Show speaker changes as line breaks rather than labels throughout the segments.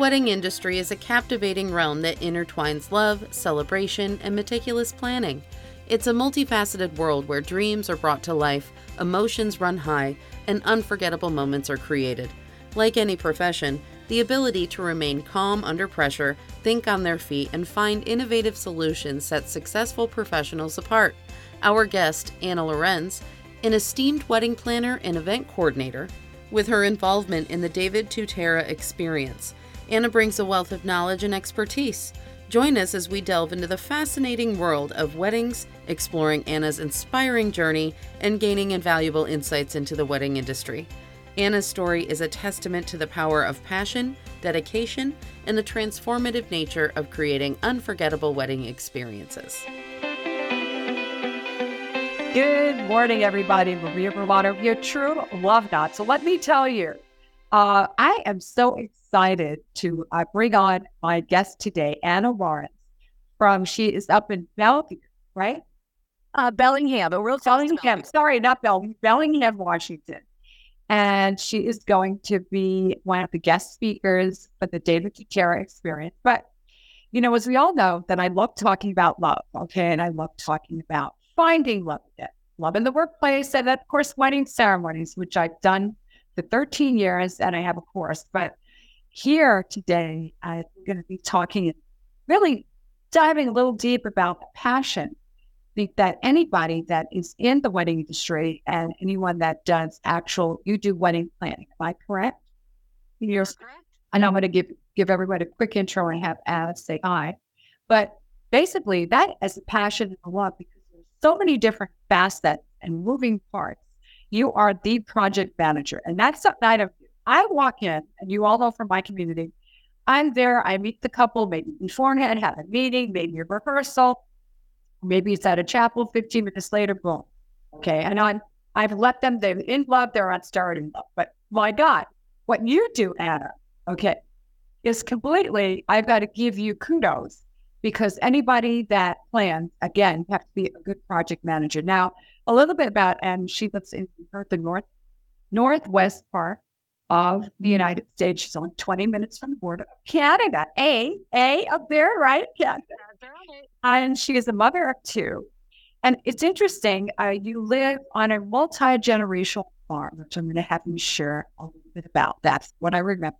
wedding industry is a captivating realm that intertwines love, celebration, and meticulous planning. It's a multifaceted world where dreams are brought to life, emotions run high, and unforgettable moments are created. Like any profession, the ability to remain calm under pressure, think on their feet, and find innovative solutions sets successful professionals apart. Our guest, Anna Lorenz, an esteemed wedding planner and event coordinator, with her involvement in the David Tutera experience. Anna brings a wealth of knowledge and expertise. Join us as we delve into the fascinating world of weddings, exploring Anna's inspiring journey, and gaining invaluable insights into the wedding industry. Anna's story is a testament to the power of passion, dedication, and the transformative nature of creating unforgettable wedding experiences.
Good morning, everybody. Maria Romano, your true love knot. So let me tell you, uh, I am so excited to uh, bring on my guest today, Anna Lorenz. From she is up in Bellevue, right?
Uh, Bellingham, but real
Bellingham. Sorry, not Bellevue, Bellingham, Washington. And she is going to be one of the guest speakers for the David Tutera experience. But you know, as we all know, that I love talking about love, okay, and I love talking about finding love again, love in the workplace, and of course, wedding ceremonies, which I've done for 13 years and I have a course. But here today, I'm going to be talking really diving a little deep about the passion that anybody that is in the wedding industry and anyone that does actual, you do wedding planning. Am I correct?
You're correct.
And I'm going to give give everybody a quick intro and have Alice say hi. But basically, that is a passion and a love because there's so many different facets and moving parts. You are the project manager. And that's something I don't I walk in, and you all know from my community, I'm there, I meet the couple maybe beforehand, have a meeting, maybe a rehearsal, maybe it's at a chapel, 15 minutes later, boom. Okay. And I'm I've let them, they're in love, they're on starting love. But my God, what you do, Anna, okay, is completely, I've got to give you kudos because anybody that plans, again, have to be a good project manager. Now, a little bit about, and she lives in the north northwest part of the United States. She's only 20 minutes from the border of Canada. A, A up there, right? Right. And she is a mother of two. And it's interesting, uh, you live on a multi generational farm, which I'm going to have you share a little bit about. That's what I remember.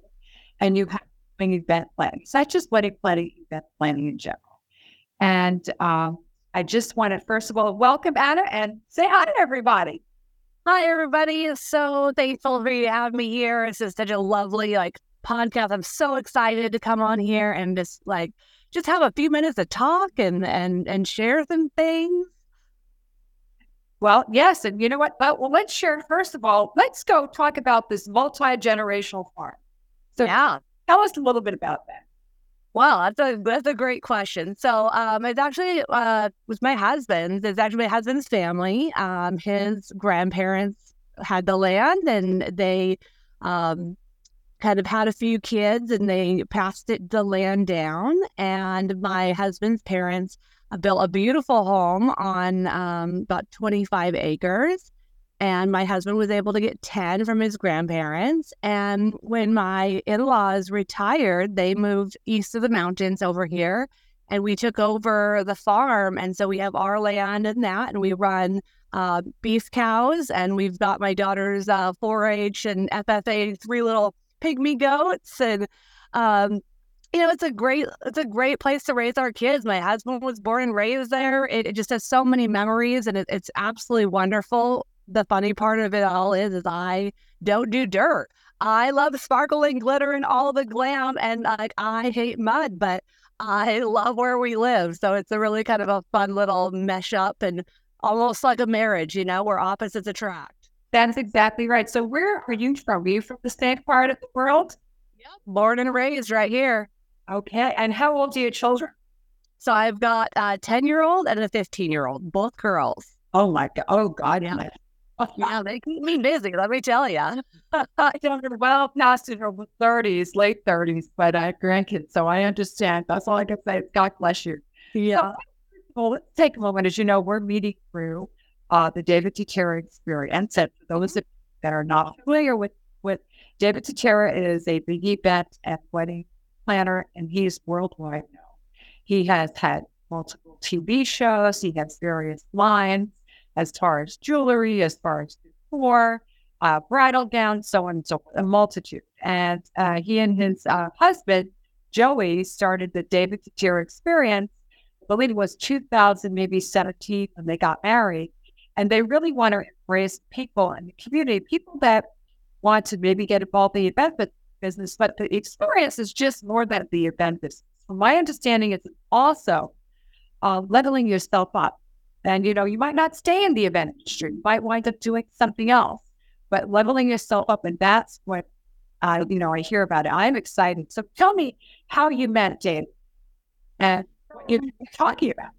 And you have event planning. It's not just wedding planning, event planning in general. And um, I just want to, first of all, welcome Anna and say hi to everybody.
Hi, everybody. So thankful for you to have me here. This is such a lovely like podcast. I'm so excited to come on here and just like just have a few minutes to talk and and and share some things.
Well, yes, and you know what? But well, let's share. First of all, let's go talk about this multi generational farm.
So, yeah,
Tell us a little bit about that.
Well, that's a that's a great question. So, um, it's actually uh, was my husband's. It's actually my husband's family. Um, his grandparents had the land, and they um, kind of had a few kids, and they passed it the land down. And my husband's parents built a beautiful home on um, about twenty five acres and my husband was able to get 10 from his grandparents. And when my in laws retired, they moved east of the mountains over here and we took over the farm. And so we have our land and that, and we run uh, beef cows, and we've got my daughter's uh, 4-H and FFA three little pygmy goats, and um, you know it's a great it's a great place to raise our kids. My husband was born and raised there. It, it just has so many memories, and it, it's absolutely wonderful the funny part of it all is, is I don't do dirt. I love sparkling glitter and all the glam, and like I hate mud, but I love where we live. So it's a really kind of a fun little mesh up and almost like a marriage, you know, where opposites attract.
That's exactly right. So where are you from? Are you from the same part of the world?
Yep. Born and raised right here.
Okay. And how old are your children?
So I've got a 10 year old and a 15 year old, both girls.
Oh my God. Oh God. Yeah
yeah, they keep me busy. Let me tell you.
well, past in her thirties, late thirties, but I have grandkids, so I understand. That's all I can say. God bless you.
Yeah.
So, well, let's take a moment. As you know, we're meeting through uh, the David Tutera experience. And for those that are not familiar with with David Tutera, is a big event and wedding planner, and he's worldwide now. He has had multiple TV shows. He has various lines as far as jewelry, as far as decor, uh, bridal gowns, so on and so forth, a multitude. And uh, he and his uh, husband, Joey, started the David Tutera Experience. I believe it was 2000, maybe 17 when they got married. And they really want to embrace people in the community, people that want to maybe get involved in the event business, but the experience is just more than the event business. From my understanding, it's also uh, leveling yourself up. And, you know, you might not stay in the event industry. You might wind up doing something else, but leveling yourself up. And that's what, uh, you know, I hear about it. I'm excited. So tell me how you met Dave and what you're talking about.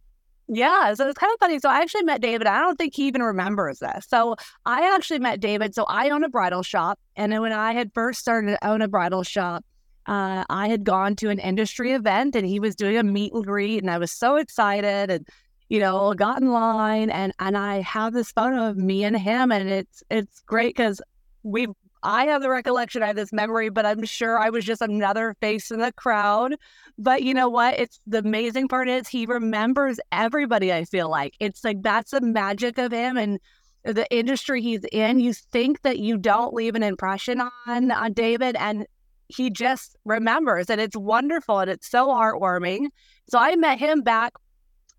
Yeah, so it's kind of funny. So I actually met David. I don't think he even remembers this. So I actually met David. So I own a bridal shop, and when I had first started to own a bridal shop, uh, I had gone to an industry event, and he was doing a meet and greet, and I was so excited, and you know, got in line, and and I have this photo of me and him, and it's it's great because we I have the recollection, I have this memory, but I'm sure I was just another face in the crowd. But you know what? It's the amazing part is he remembers everybody, I feel like. It's like that's the magic of him and the industry he's in. You think that you don't leave an impression on on David and he just remembers and it's wonderful and it's so heartwarming. So I met him back,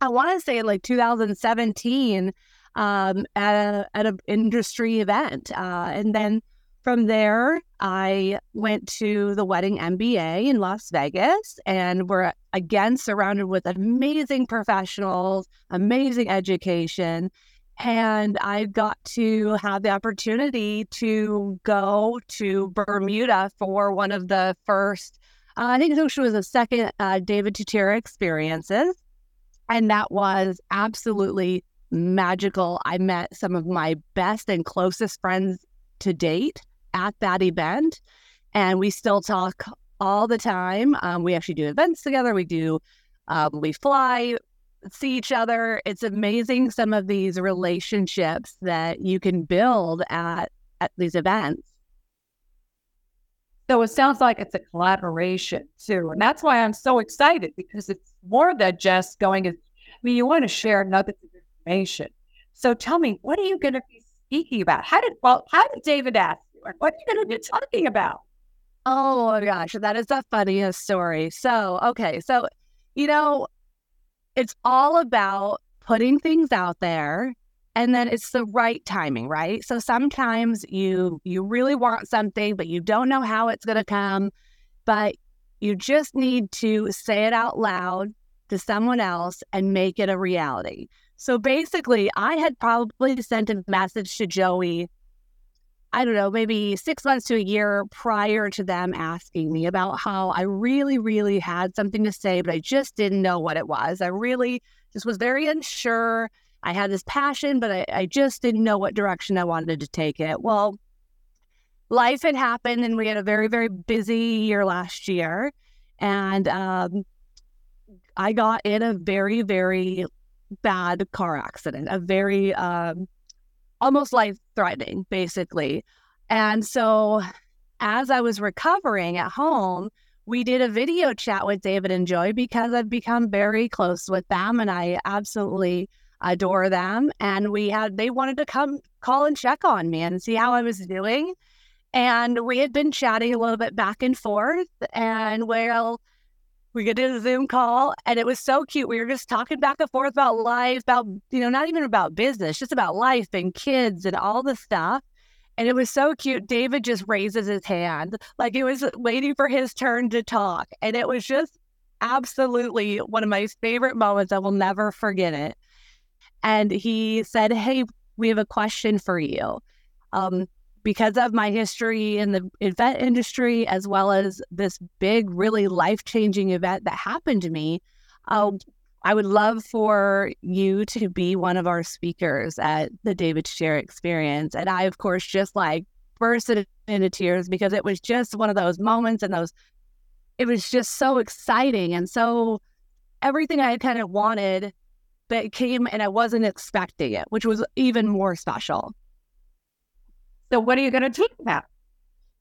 I want to say in like 2017 um, at, a, at an industry event. Uh, and then from there, I went to the Wedding MBA in Las Vegas, and we're again surrounded with amazing professionals, amazing education. And I got to have the opportunity to go to Bermuda for one of the first, uh, I think it was the second uh, David Tutera experiences. And that was absolutely magical. I met some of my best and closest friends to date at that event. And we still talk all the time. Um, we actually do events together. We do, um, we fly, see each other. It's amazing some of these relationships that you can build at, at these events.
So it sounds like it's a collaboration too. And that's why I'm so excited because it's more than just going, I mean, you want to share nuggets of information. So tell me, what are you going to be speaking about? How did, well, how did David ask you? what are you going to be talking about?
Oh my gosh, that is the funniest story. So, okay, so, you know, it's all about putting things out there and then it's the right timing right so sometimes you you really want something but you don't know how it's going to come but you just need to say it out loud to someone else and make it a reality so basically i had probably sent a message to joey I don't know, maybe six months to a year prior to them asking me about how I really, really had something to say, but I just didn't know what it was. I really just was very unsure. I had this passion, but I, I just didn't know what direction I wanted to take it. Well, life had happened and we had a very, very busy year last year. And um, I got in a very, very bad car accident, a very um, almost life threatening, basically. And so, as I was recovering at home, we did a video chat with David and Joey because I've become very close with them and I absolutely adore them. And we had, they wanted to come call and check on me and see how I was doing. And we had been chatting a little bit back and forth. And well, we get did a Zoom call and it was so cute. We were just talking back and forth about life, about, you know, not even about business, just about life and kids and all the stuff. And it was so cute. David just raises his hand like it was waiting for his turn to talk. And it was just absolutely one of my favorite moments. I will never forget it. And he said, Hey, we have a question for you. Um, because of my history in the event industry, as well as this big, really life changing event that happened to me, uh, I would love for you to be one of our speakers at the David Tutera experience. And I, of course, just like burst into tears because it was just one of those moments and those, it was just so exciting and so everything I had kind of wanted that came and I wasn't expecting it, which was even more special.
So, what are you going to talk about?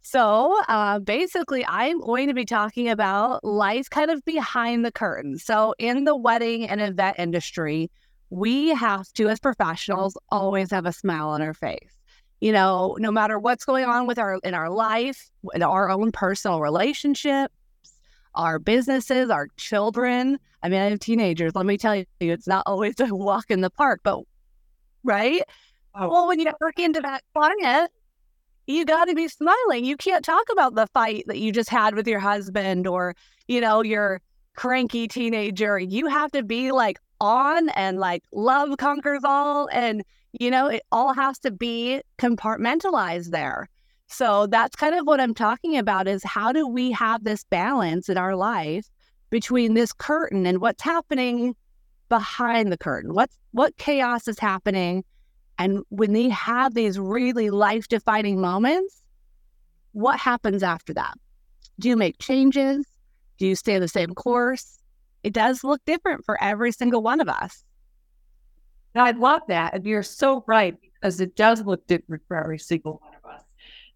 So uh, basically, I'm going to be talking about life kind of behind the curtain. So, in the wedding and event industry, we have to, as professionals, always have a smile on our face. You know, no matter what's going on with our in our life, in our own personal relationships, our businesses, our children. I mean, I have teenagers. Let me tell you, it's not always a walk in the park, but right. Oh. Well, when you work into that client, you got to be smiling. You can't talk about the fight that you just had with your husband or, you know, your cranky teenager. You have to be like on and like love conquers all. And, you know, it all has to be compartmentalized there. So that's kind of what I'm talking about is how do we have this balance in our life between this curtain and what's happening behind the curtain? What's what chaos is happening? And when they have these really life defining moments, what happens after that? Do you make changes? Do you stay the same course? It does look different for every single one of us.
I love that. And you're so right because it does look different for every single one of us.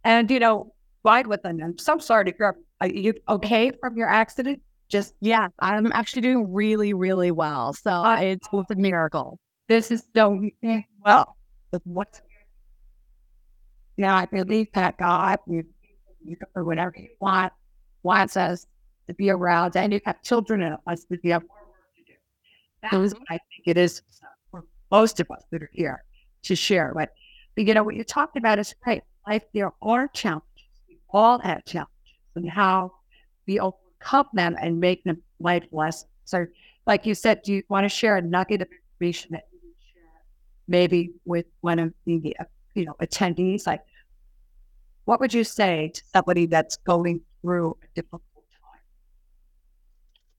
And, you know, ride with them. I'm so sorry to hear. Are you okay from your accident?
Just, yeah, I'm actually doing really, really well. So uh, it's, it's a miracle.
This is so well. What's now I believe that God, you, you or whatever you want, wants us to be around, and you have children and us, but you have more work to do. That mm-hmm. is what I think it is for most of us that are here to share. But, but you know, what you talked about is great life, there are challenges. We all have challenges and how we overcome them and make them life lessons. So, like you said, do you want to share a nugget of information that you would share maybe with one of the, you know, attendees? Like, what would you say to somebody that's going through a difficult time?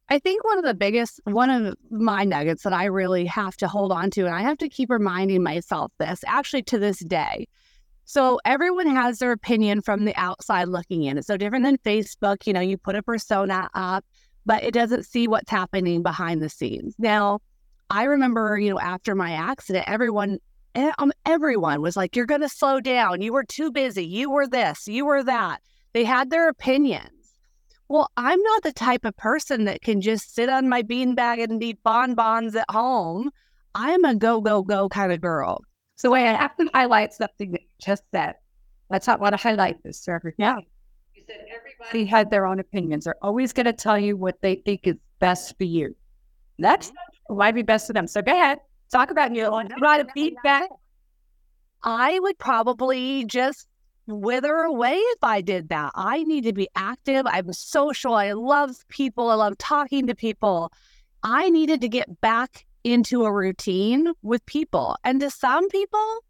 I think one of the biggest, one of my nuggets that I really have to hold on to, and I have to keep reminding myself this actually to this day, so everyone has their opinion from the outside looking in. It's so different than Facebook. You know, you put a persona up, but it doesn't see what's happening behind the scenes. Now, I remember, you know, after my accident, everyone, um, everyone was like, "You're going to slow down. You were too busy. You were this. You were that." They had their opinions. Well, I'm not the type of person that can just sit on my beanbag and eat bonbons at home. I'm a go, go, go kind of girl.
So wait, I have to highlight something that you just said. Let's not want to highlight this, sir. Yeah. You said everybody had their own opinions. They're always going to tell you what they think is best for you. That's mm-hmm. Might be best for them. So go ahead. Talk about you. Try to feedback.
I would probably just wither away if I did that. I need to be active. I'm social. I love people. I love talking to people. I needed to get back into a routine with people. And to some people,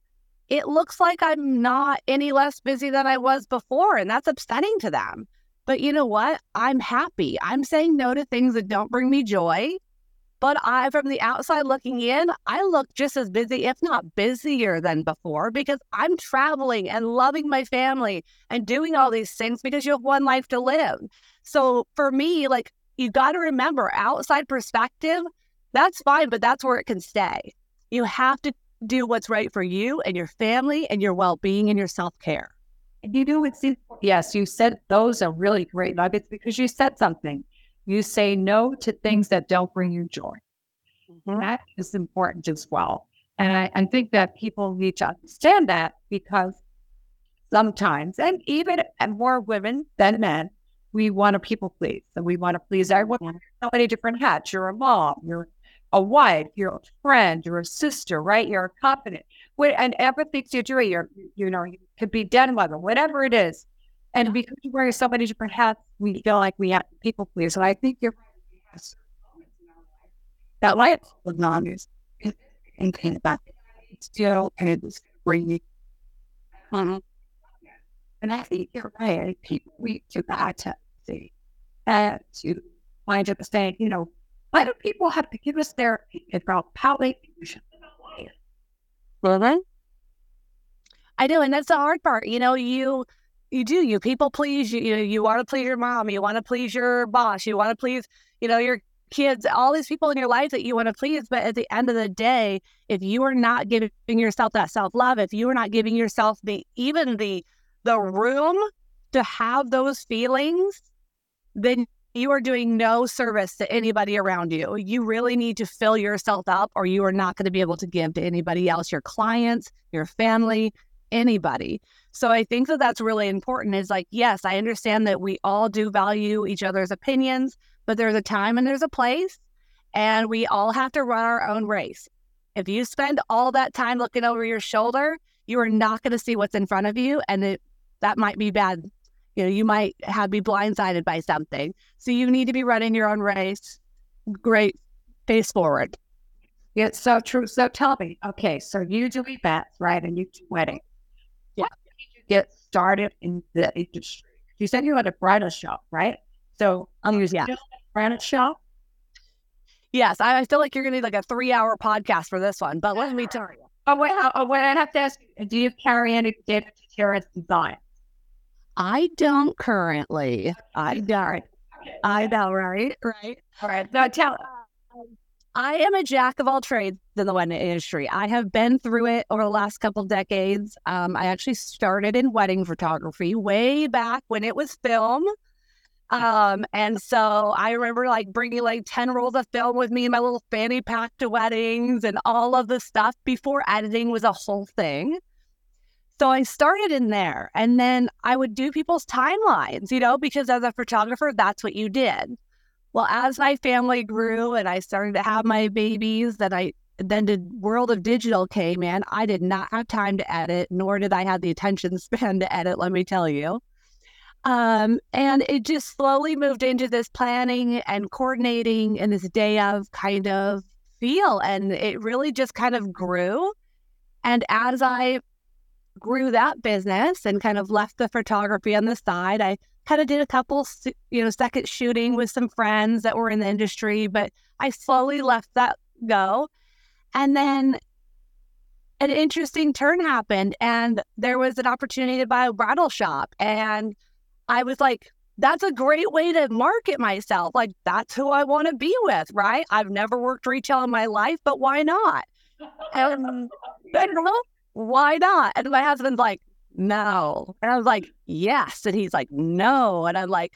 it looks like I'm not any less busy than I was before. And that's upsetting to them. But you know what? I'm happy. I'm saying no to things that don't bring me joy. But I, from the outside looking in, I look just as busy, if not busier than before, because I'm traveling and loving my family and doing all these things because you have one life to live. So for me, like, you got to remember outside perspective, that's fine, but that's where it can stay. You have to do what's right for you and your family and your well being and your self care.
And you know, it's yes, you said those are really great nuggets because you said something. You say no to things that don't bring you joy. Mm-hmm. That is important as well. And I, I think that people need to understand that because sometimes, and even and more women than men, we want to people please. And we want to please everyone. So many different hats. You're a mom, you're a wife, you're a friend, you're a sister, right? You're a confident. And everything you're doing, you're, you know, you could be dead mother, whatever it is. And because we're wearing so many different hats, we feel like we have people please. And I think you're that light was not is and came back. Still, and it's bringing. Um, and I think you're right. People, we do that to see, and to wind up saying, you know, why do people have to give us their opinion about how they think should live
our life? I do, and that's the hard part. You know, you you do you people please you. You, you want to please your mom. You want to please your boss. You want to please you know your kids. All these people in your life that you want to please. But at the end of the day, if you are not giving yourself that self love, if you are not giving yourself the even the the room to have those feelings, then you are doing no service to anybody around you. You really need to fill yourself up, or you are not going to be able to give to anybody else, your clients, your family, anybody. So I think that that's really important. Is like, yes, I understand that we all do value each other's opinions, but there's a time and there's a place, and we all have to run our own race. If you spend all that time looking over your shoulder, you are not going to see what's in front of you, and it that might be bad. You know, you might have be blindsided by something. So you need to be running your own race. Great, face forward.
Yeah, it's so true. So tell me, okay, so you do events, right? And you do weddings.
Yeah.
How did you get started in the industry? You said you had a bridal shop, right? So
Um,
you
yeah.
still have a bridal shop?
Yes, I I feel like you're going to need like a three hour podcast for this one, but let me tell you.
Oh wait, oh, wait, I have to ask you, do you carry any David Tutera's Design?
I don't currently. I don't. I know, right? Right.
All right. So tell
I am a jack of all trades in the wedding industry. I have been through it over the last couple decades. Um, I actually started in wedding photography way back when it was film. Um, and so I remember like bringing like 10 rolls of film with me in my little fanny pack to weddings and all of the stuff before editing was a whole thing. So I started in there and then I would do people's timelines, you know, because as a photographer, that's what you did. Well, as my family grew and I started to have my babies, that I then the world of digital came in. I did not have time to edit, nor did I have the attention span to edit, let me tell you. Um, and it just slowly moved into this planning and coordinating and this day of kind of feel. And it really just kind of grew. And as I grew that business and kind of left the photography on the side, I kind of did a couple, you know, second shooting with some friends that were in the industry, but I slowly left that go. And then an interesting turn happened, and there was an opportunity to buy a bridal shop. And I was like, that's a great way to market myself. Like, that's who I want to be with, right? I've never worked retail in my life, but why not? And I don't know, why not? And my husband's like, no. And I was like, yes. And he's like, no. And I'm like,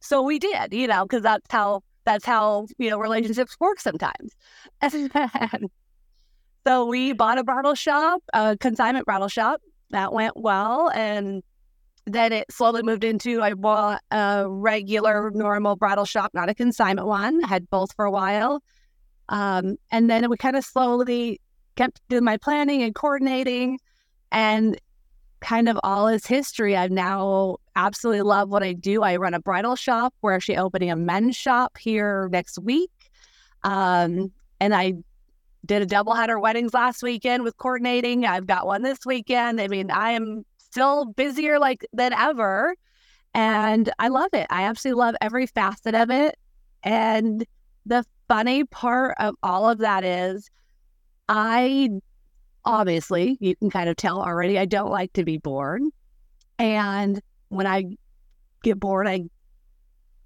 so we did, you know, because that's how that's how you know relationships work sometimes. So we bought a bridal shop, a consignment bridal shop. That went well, and then it slowly moved into I bought a regular, normal bridal shop, not a consignment one. I had both for a while, um, and then we kind of slowly kept doing my planning and coordinating, and kind of all is history. I now absolutely love what I do. I run a bridal shop. We're actually opening a men's shop here next week. Um, and I did a double header weddings last weekend with coordinating. I've got one this weekend. I mean, I am still busier like than ever. And I love it. I absolutely love every facet of it. And the funny part of all of that is I obviously, you can kind of tell already, I don't like to be bored. And when I get bored, I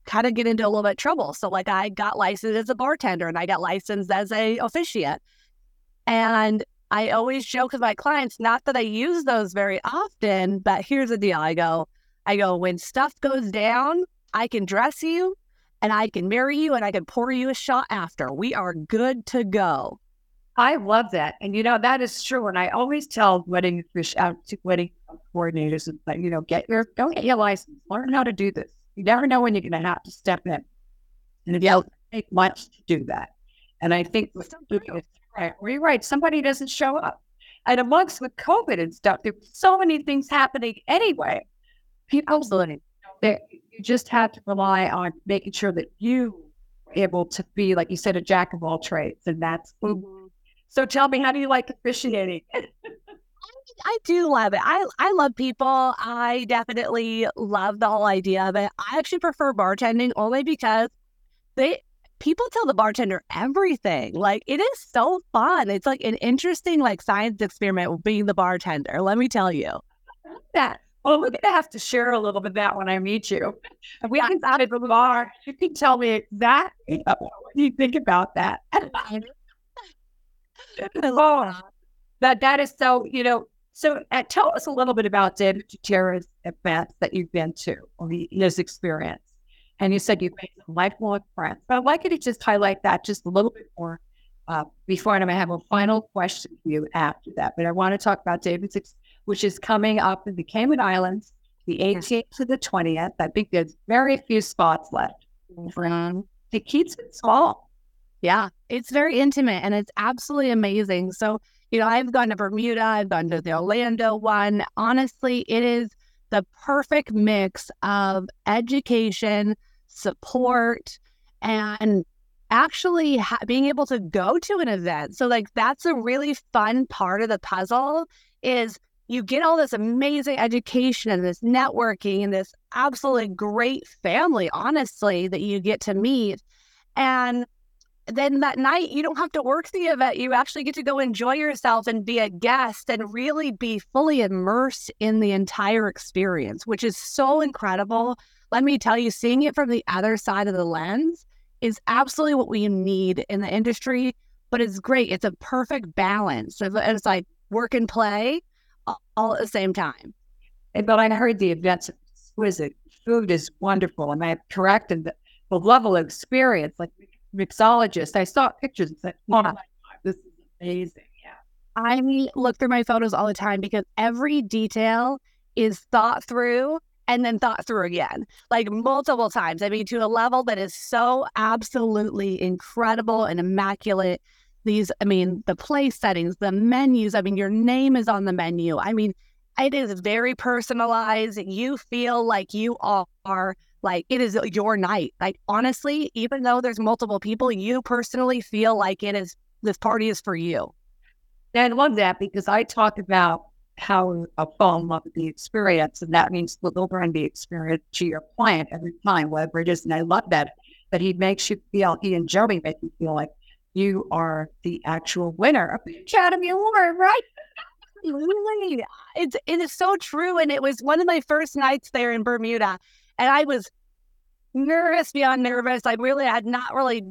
kind of get into a little bit of trouble. So, like, I got licensed as a bartender and I got licensed as a officiant. And I always joke with my clients, not that I use those very often, but here's the deal. I go, I go, when stuff goes down, I can dress you and I can marry you and I can pour you a shot after. We are good to go.
I love that. And you know, that is true. And I always tell wedding fish uh, out to wedding coordinators and like, you know, get your don't get your license. Learn how to do this. You never know when you're gonna have to step in. And if you take much to do that. And I think with right, you're right, somebody doesn't show up. And amongst with COVID and stuff, there's so many things happening anyway. People
Absolutely.
that you just have to rely on making sure that you are able to be, like you said, a jack of all trades. And that's mm-hmm. So tell me, how do you like officiating?
I do love it. I I love people. I definitely love the whole idea of it. I actually prefer bartending only because they people tell the bartender everything. Like it is so fun. It's like an interesting like science experiment with being the bartender. Let me tell you.
that. Well, we're gonna have to share a little bit of that when I meet you. If we get out the bar, you can tell me exactly what you think about that.
I love
oh, that that is so. You know, So uh, tell us a little bit about David Tutera's events that you've been to or his experience. And you said you've made some lifelong friends. But I'd like you to just highlight that just a little bit more uh, before I'm going to have a final question for you after that. But I want to talk about David's, ex- which is coming up in the Cayman Islands, the 18th to the 20th. I think there's very few spots left. Mm-hmm. He keeps it small.
Yeah, it's very intimate and it's absolutely amazing. So, you know, I've gone to Bermuda, I've gone to the Orlando one. Honestly, it is the perfect mix of education, support, and actually ha- being able to go to an event. So, like, that's a really fun part of the puzzle is you get all this amazing education and this networking and this absolutely great family, honestly, that you get to meet. And then that night, you don't have to work the event. You actually get to go enjoy yourself and be a guest and really be fully immersed in the entire experience, which is so incredible. Let me tell you, seeing it from the other side of the lens is absolutely what we need in the industry, but it's great. It's a perfect balance. It's like work and play all at the same time.
But I heard the event's exquisite. Food is wonderful. Am I correct? And the, the level of experience, like mixologist, I saw pictures and said, oh my God, this is amazing. Yeah.
I look through my photos all the time because every detail is thought through and then thought through again, like multiple times. I mean, to a level that is so absolutely incredible and immaculate these, I mean, the place settings, the menus. I mean, your name is on the menu. I mean, it is very personalized. You feel like you are like it is uh, your night. Like honestly, even though there's multiple people, you personally feel like it is this party is for you.
And I love that because I talk about how a fall in love with the experience, and that means delivering the experience to your client every time, whatever it is. And I love that. But he makes you feel, he and Joey make you feel like you are the actual winner of the Academy Award, right?
Really, it's it is so true, and it was one of my first nights there in Bermuda, and I was nervous beyond nervous. I really had not really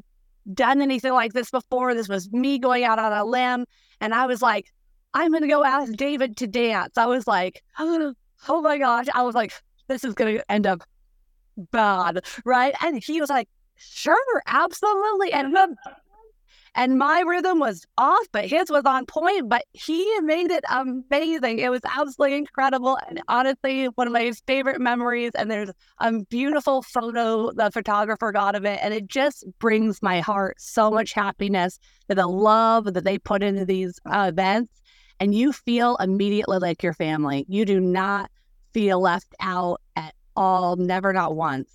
done anything like this before. This was me going out on a limb, and I was like, I'm gonna go ask David to dance. I was like, oh, oh my gosh, I was like, this is gonna end up bad, right? And he was like, sure, absolutely, and and my rhythm was off, but his was on point. But he made it amazing. It was absolutely incredible. And honestly, one of my favorite memories. And there's a beautiful photo the photographer got of it. And it just brings my heart so much happiness the love that they put into these uh, events. And you feel immediately like your family. You do not feel left out at all, never, not once.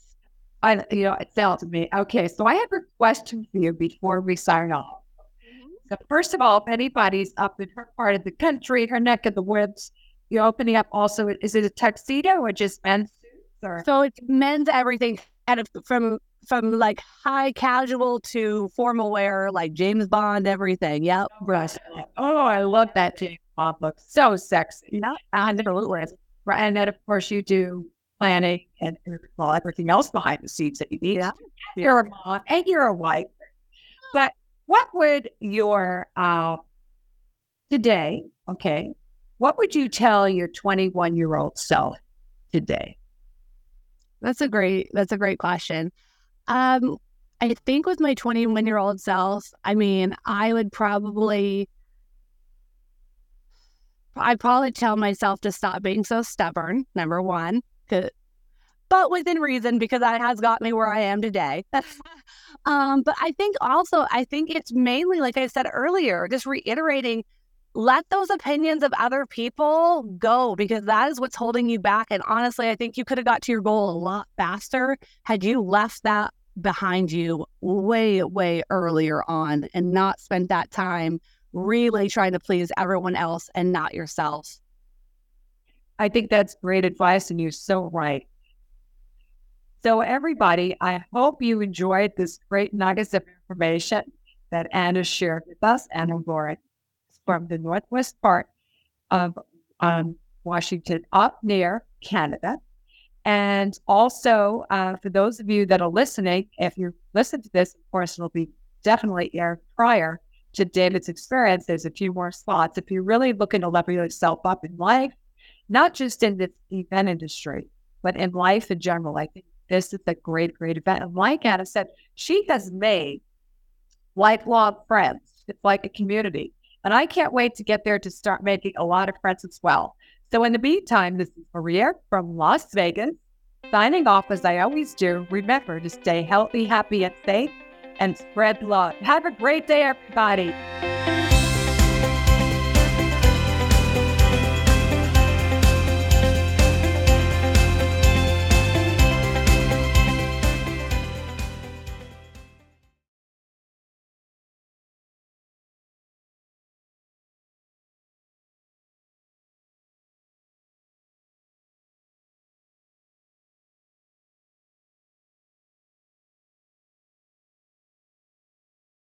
I, you know, it sounds to me. Okay, so I have a question for you before we sign off. Mm-hmm. So first of all, if anybody's up in her part of the country, her neck of the woods, you're opening up also, is it a tuxedo or just men's suits? Or?
So it's men's everything, and from from like high casual to formal wear, like James Bond, everything. Yep.
Oh, I love that James Bond look. So sexy. Yeah, absolutely. And then, of course, you do planning and well, everything else behind the scenes that you need. Yeah. You're a mom and you're a wife. But what would your uh, today, okay, what would you tell your 21 year old self today?
That's a great that's a great question. Um, I think with my 21 year old self, I mean, I would probably I'd probably tell myself to stop being so stubborn, number one but within reason because that has got me where I am today. um, but I think also, I think it's mainly, like I said earlier, just reiterating let those opinions of other people go because that is what's holding you back. And honestly, I think you could have got to your goal a lot faster had you left that behind you way, way earlier on and not spent that time really trying to please everyone else and not yourself.
I think that's great advice, and you're so right. So, everybody, I hope you enjoyed this great nuggets of information that Anna shared with us. Anna Gorin from the northwest part of um, Washington, up near Canada. And also, uh, for those of you that are listening, if you listen to this, of course, it'll be definitely aired prior to David's experience, there's a few more spots. If you're really looking to level yourself up in life, not just in the event industry, but in life in general, I think this is a great, great event. And like Anna said, she has made lifelong friends. It's like a community. And I can't wait to get there to start making a lot of friends as well. So in the meantime, this is Maria from Las Vegas, signing off as I always do. Remember to stay healthy, happy, and safe, and spread love. Have a great day, everybody.